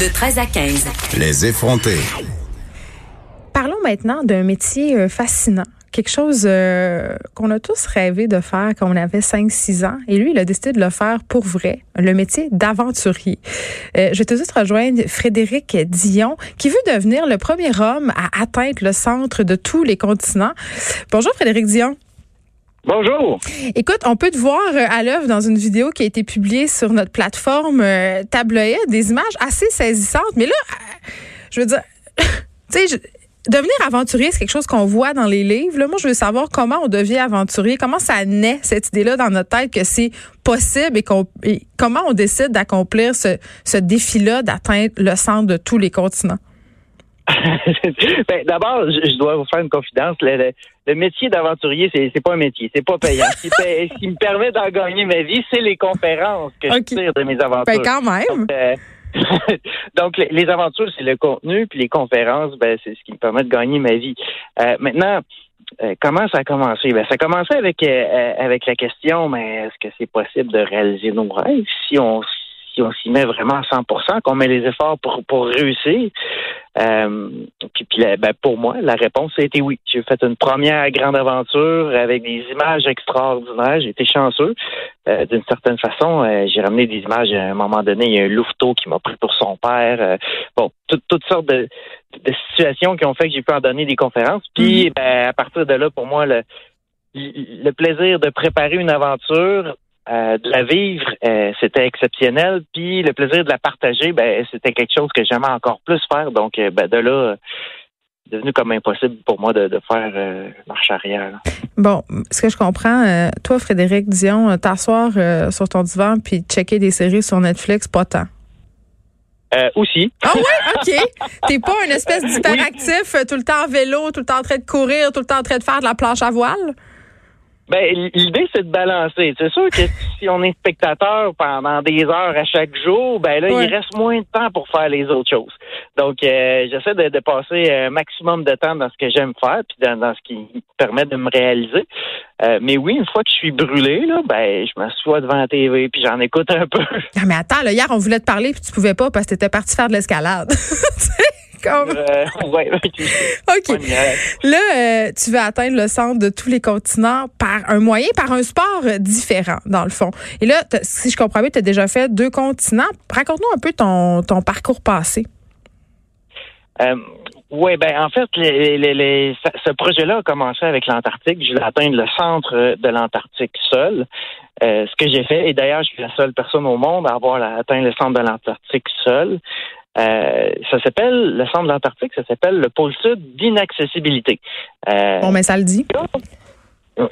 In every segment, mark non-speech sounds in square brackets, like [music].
De 13 à 15. Les effrontés. Parlons maintenant d'un métier euh, fascinant. Quelque chose euh, qu'on a tous rêvé de faire quand on avait 5-6 ans. Et lui, il a décidé de le faire pour vrai, le métier d'aventurier. Euh, je vais tout de suite rejoindre Frédéric Dion, qui veut devenir le premier homme à atteindre le centre de tous les continents. Bonjour Frédéric Dion. Bonjour. Écoute, on peut te voir euh, à l'œuvre dans une vidéo qui a été publiée sur notre plateforme euh, des images assez saisissantes. Mais là, euh, je veux dire, [laughs] devenir aventurier, c'est quelque chose qu'on voit dans les livres. Là, moi, je veux savoir comment on devient aventurier, comment ça naît cette idée-là dans notre tête que c'est possible et, comment on décide d'accomplir ce défi-là, d'atteindre le centre de tous les continents? [laughs] Ben, D'abord, je, je dois vous faire une confidence. Le, le- le métier d'aventurier, c'est c'est pas un métier, c'est pas payant. Ce qui, paie- ce qui me permet d'en gagner ma vie, c'est les conférences que Ok. je tire de mes aventures. Ben, quand même. Donc, euh, [laughs] donc, les, les aventures, c'est le contenu, puis les conférences, ben, c'est ce qui me permet de gagner ma vie. Euh, maintenant, euh, comment ça a commencé? Ben, ça a commencé avec, euh, avec la question, mais est-ce que c'est possible de réaliser nos rêves si on si on s'y met vraiment à 100 qu'on met les efforts pour, pour réussir? Euh, puis, puis ben, pour moi, la réponse a été oui. J'ai fait une première grande aventure avec des images extraordinaires. J'ai été chanceux. Euh, D'une certaine façon, euh, j'ai ramené des images à un moment donné. Il y a un louveteau qui m'a pris pour son père. Bon, tout- toutes sortes de, de situations qui ont fait que j'ai pu en donner des conférences. Puis ben, à partir de là, pour moi, le, le plaisir de préparer une aventure, euh, de la vivre, euh, c'était exceptionnel. Puis le plaisir de la partager, ben c'était quelque chose que j'aimais encore plus faire. Donc, euh, ben, de là, c'est devenu comme impossible pour moi de, de faire euh, marche arrière. Bon, ce que je comprends, euh, toi, Frédéric Dion, t'asseoir euh, sur ton divan puis checker des séries sur Netflix, pas tant. Euh, aussi, Ah ouais, [laughs] OK. T'es pas une espèce d'hyperactif, tout le temps en vélo, tout le temps en train de courir, tout le temps en train de faire de la planche à voile? Ben, l'idée, c'est de balancer. C'est sûr que [laughs] si on est spectateur pendant des heures à chaque jour, ben là, il reste moins de temps pour faire les autres choses. Donc, euh, j'essaie de, de passer un maximum de temps dans ce que j'aime faire, puis dans, dans ce qui me permet de me réaliser. Euh, mais oui, une fois que je suis brûlé, là, ben, je m'assois devant la TV, puis j'en écoute un [laughs] peu. Ah, mais attends, là, hier, on voulait te parler puis tu pouvais pas parce que t'étais parti faire de l'escalade. [laughs] Comme... Euh, [laughs] ouais, OK. ouais. Là, euh, tu veux atteindre le centre de tous les continents par un moyen, par un sport euh, différent, dans le fond. Et là, si je comprends bien, tu as déjà fait deux continents. Raconte-nous un peu ton, ton parcours passé. Euh, oui, ben en fait, les, les- les- ça- ce projet-là a commencé avec l'Antarctique. Je voulais atteindre le centre euh, de l'Antarctique seul. Euh, ce que j'ai fait, et d'ailleurs, je suis la seule personne au monde à avoir atteint le centre de l'Antarctique seul. Euh, ça s'appelle, le centre de l'Antarctique, ça s'appelle le pôle sud d'inaccessibilité. Euh, Bon, mais ça le dit.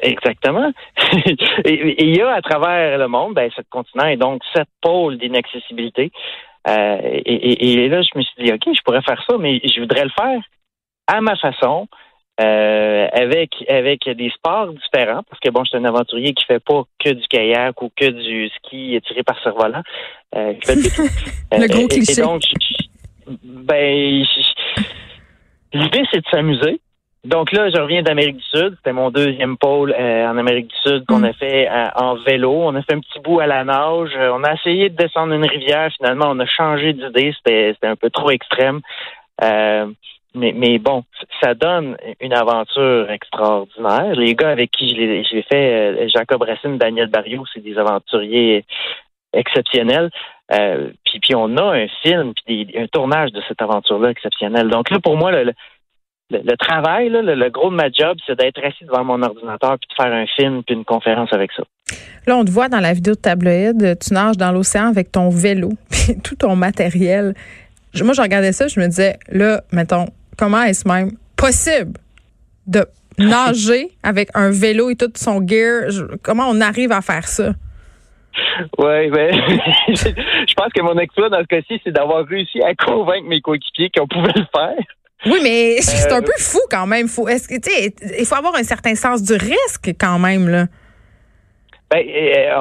Exactement. [laughs] et, et il y a à travers le monde, ben, ce continent est donc sept pôles d'inaccessibilité. Euh, et, et- et là, je me suis dit, OK, je pourrais faire ça, mais je voudrais le faire à ma façon, euh, avec avec des sports différents, parce que bon, je suis un aventurier qui fait pas que du kayak ou que du ski tiré par cerf-volant. Euh, je fais. [laughs] Le Euh, gros et- et cliché. donc, je- je- ben, l'idée, c'est de s'amuser. Donc là, je reviens d'Amérique du Sud. C'était mon deuxième pôle euh, en Amérique du Sud qu'on Mm. a fait euh, en vélo. On a fait un petit bout à la nage. Euh, on a essayé de descendre une rivière. Finalement, on a changé d'idée. C'était c'était un peu trop extrême. Euh, mais, mais bon, ça donne une aventure extraordinaire. Les gars avec qui je l'ai fait, euh, Jacob Racine, Daniel Barriot, c'est des aventuriers exceptionnels. Euh, puis, puis on a un film, puis un tournage de cette aventure-là exceptionnel. Donc là, pour moi, le, le, travail, le, gros de ma job, c'est d'être assis devant mon ordinateur puis de faire un film puis une conférence avec ça. Là, on te voit dans la vidéo de tabloïd, tu nages dans l'océan avec ton vélo, [laughs] puis tout ton matériel. Moi, je regardais ça, je me disais, là, mettons, comment est-ce même possible de nager avec un vélo et tout son gear? Je- comment on arrive à faire ça? Oui, ben, [laughs] je pense que mon exploit dans ce cas-ci, c'est d'avoir réussi à convaincre mes coéquipiers qu'on pouvait le faire. Oui, mais c'est un peu fou quand même. Faut, est-ce que, il faut avoir un certain sens du risque quand même, là. Ben,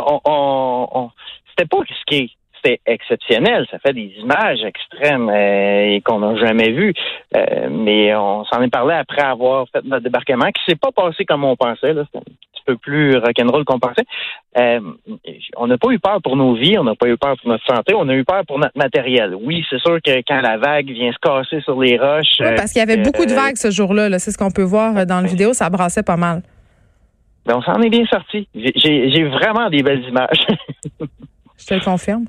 on, on, on c'était pas risqué c'était exceptionnel. Ça fait des images extrêmes euh, qu'on n'a jamais vues. Euh, mais on s'en est parlé après avoir fait notre débarquement, qui s'est pas passé comme on pensait. Là. C'était un petit peu plus rock'n'roll qu'on pensait. Euh, on n'a pas eu peur pour nos vies, on n'a pas eu peur pour notre santé, on a eu peur pour notre matériel. Oui, c'est sûr que quand la vague vient se casser sur les roches. Oui, parce qu'il y avait beaucoup de vagues ce jour-là. -là, c'est ce qu'on peut voir dans la vidéo. Ça brassait pas mal. Ben, on s'en est bien sorti. J'ai vraiment des belles images. [laughs] Je te le confirme.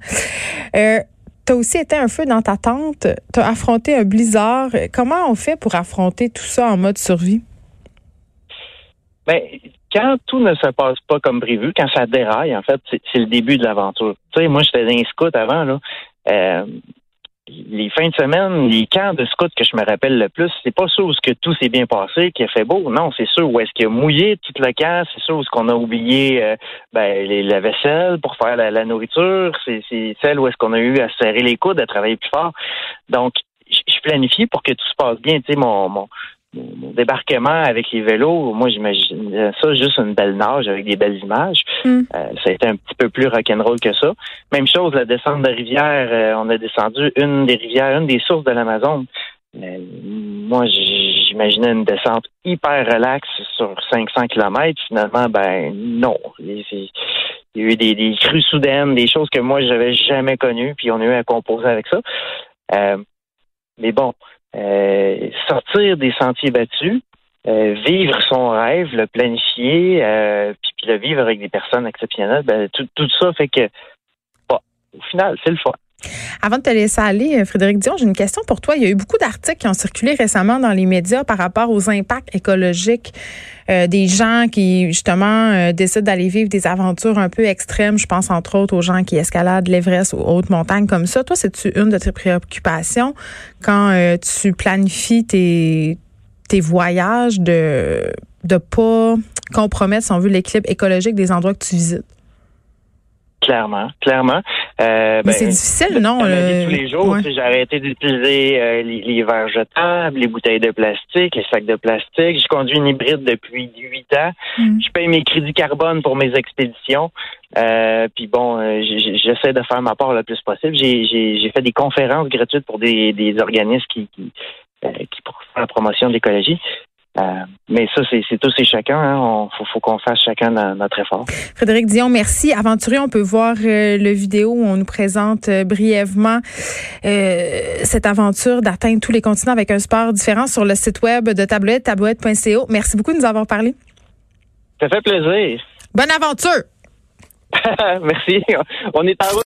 Euh, tu as aussi été un feu dans ta tente. Tu as affronté un blizzard. Comment on fait pour affronter tout ça en mode survie? Ben, quand tout ne se passe pas comme prévu, quand ça déraille, en fait, c'est le début de l'aventure. Tu sais, moi, j'étais les scouts avant, là. Euh, les fins de semaine, les camps de scouts que je me rappelle le plus, c'est pas ceux où que tout s'est bien passé, qui a fait beau. Non, c'est ceux où est-ce qu'il a mouillé tout le camp, c'est ceux où est-ce qu'on a oublié euh, ben, la vaisselle pour faire la, nourriture, c'est celle où est-ce qu'on a eu à serrer les coudes, à travailler plus fort. Donc, je planifie pour que tout se passe bien. Tu sais, mon, mon, mon débarquement avec les vélos, moi j'imagine ça juste une belle nage avec des belles images. Hmm. Euh, ça a été un petit peu plus rock'n'roll que ça. Même chose, la descente de rivière, euh, on a descendu une des rivières, une des sources de l'Amazon. Euh, moi, j'imaginais une descente hyper relaxe sur 500 km. Finalement, ben non. Il y a eu des, des crues soudaines, des choses que moi, j'avais jamais connues, puis on a eu à composer avec ça. mais bon, euh, sortir des sentiers battus, euh, vivre son rêve, le planifier, euh, puis, le vivre avec des personnes exceptionnelles, ben, tout, tout ça fait que, au final, c'est le fun. Avant de te laisser aller, Frédéric Dion, j'ai une question pour toi. Il y a eu beaucoup d'articles qui ont circulé récemment dans les médias par rapport aux impacts écologiques euh, des gens qui, justement, euh, décident d'aller vivre des aventures un peu extrêmes. Je pense, entre autres, aux gens qui escaladent l'Everest ou hautes montagnes comme ça. Toi, c'est-tu une de tes préoccupations quand euh, tu planifies tes, tes voyages de de pas compromettre, si on veut, l'équilibre écologique des endroits que tu visites? Clairement, clairement. Euh, ben, c'est difficile, non? Euh, tous les jours, j'ai arrêté d'utiliser euh, les, verres jetables, les bouteilles de plastique, les sacs de plastique. Je conduis une hybride depuis huit ans. Mm. Je paye mes crédits carbone pour mes expéditions. Euh, puis bon, j'essaie de faire ma part le plus possible. J'ai fait des conférences gratuites pour des, des organismes qui, qui, qui font la promotion de l'écologie. Euh, mais ça, c'est tous et chacun. Il hein. faut, qu'on fasse chacun notre effort. Frédéric Dion, merci. Aventurier, on peut voir euh, le vidéo où on nous présente euh, brièvement cette aventure d'atteindre tous les continents avec un sport différent sur le site web de tablette, tablette.co. Merci beaucoup de nous avoir parlé. Ça fait plaisir. Bonne aventure. [laughs] merci. On est en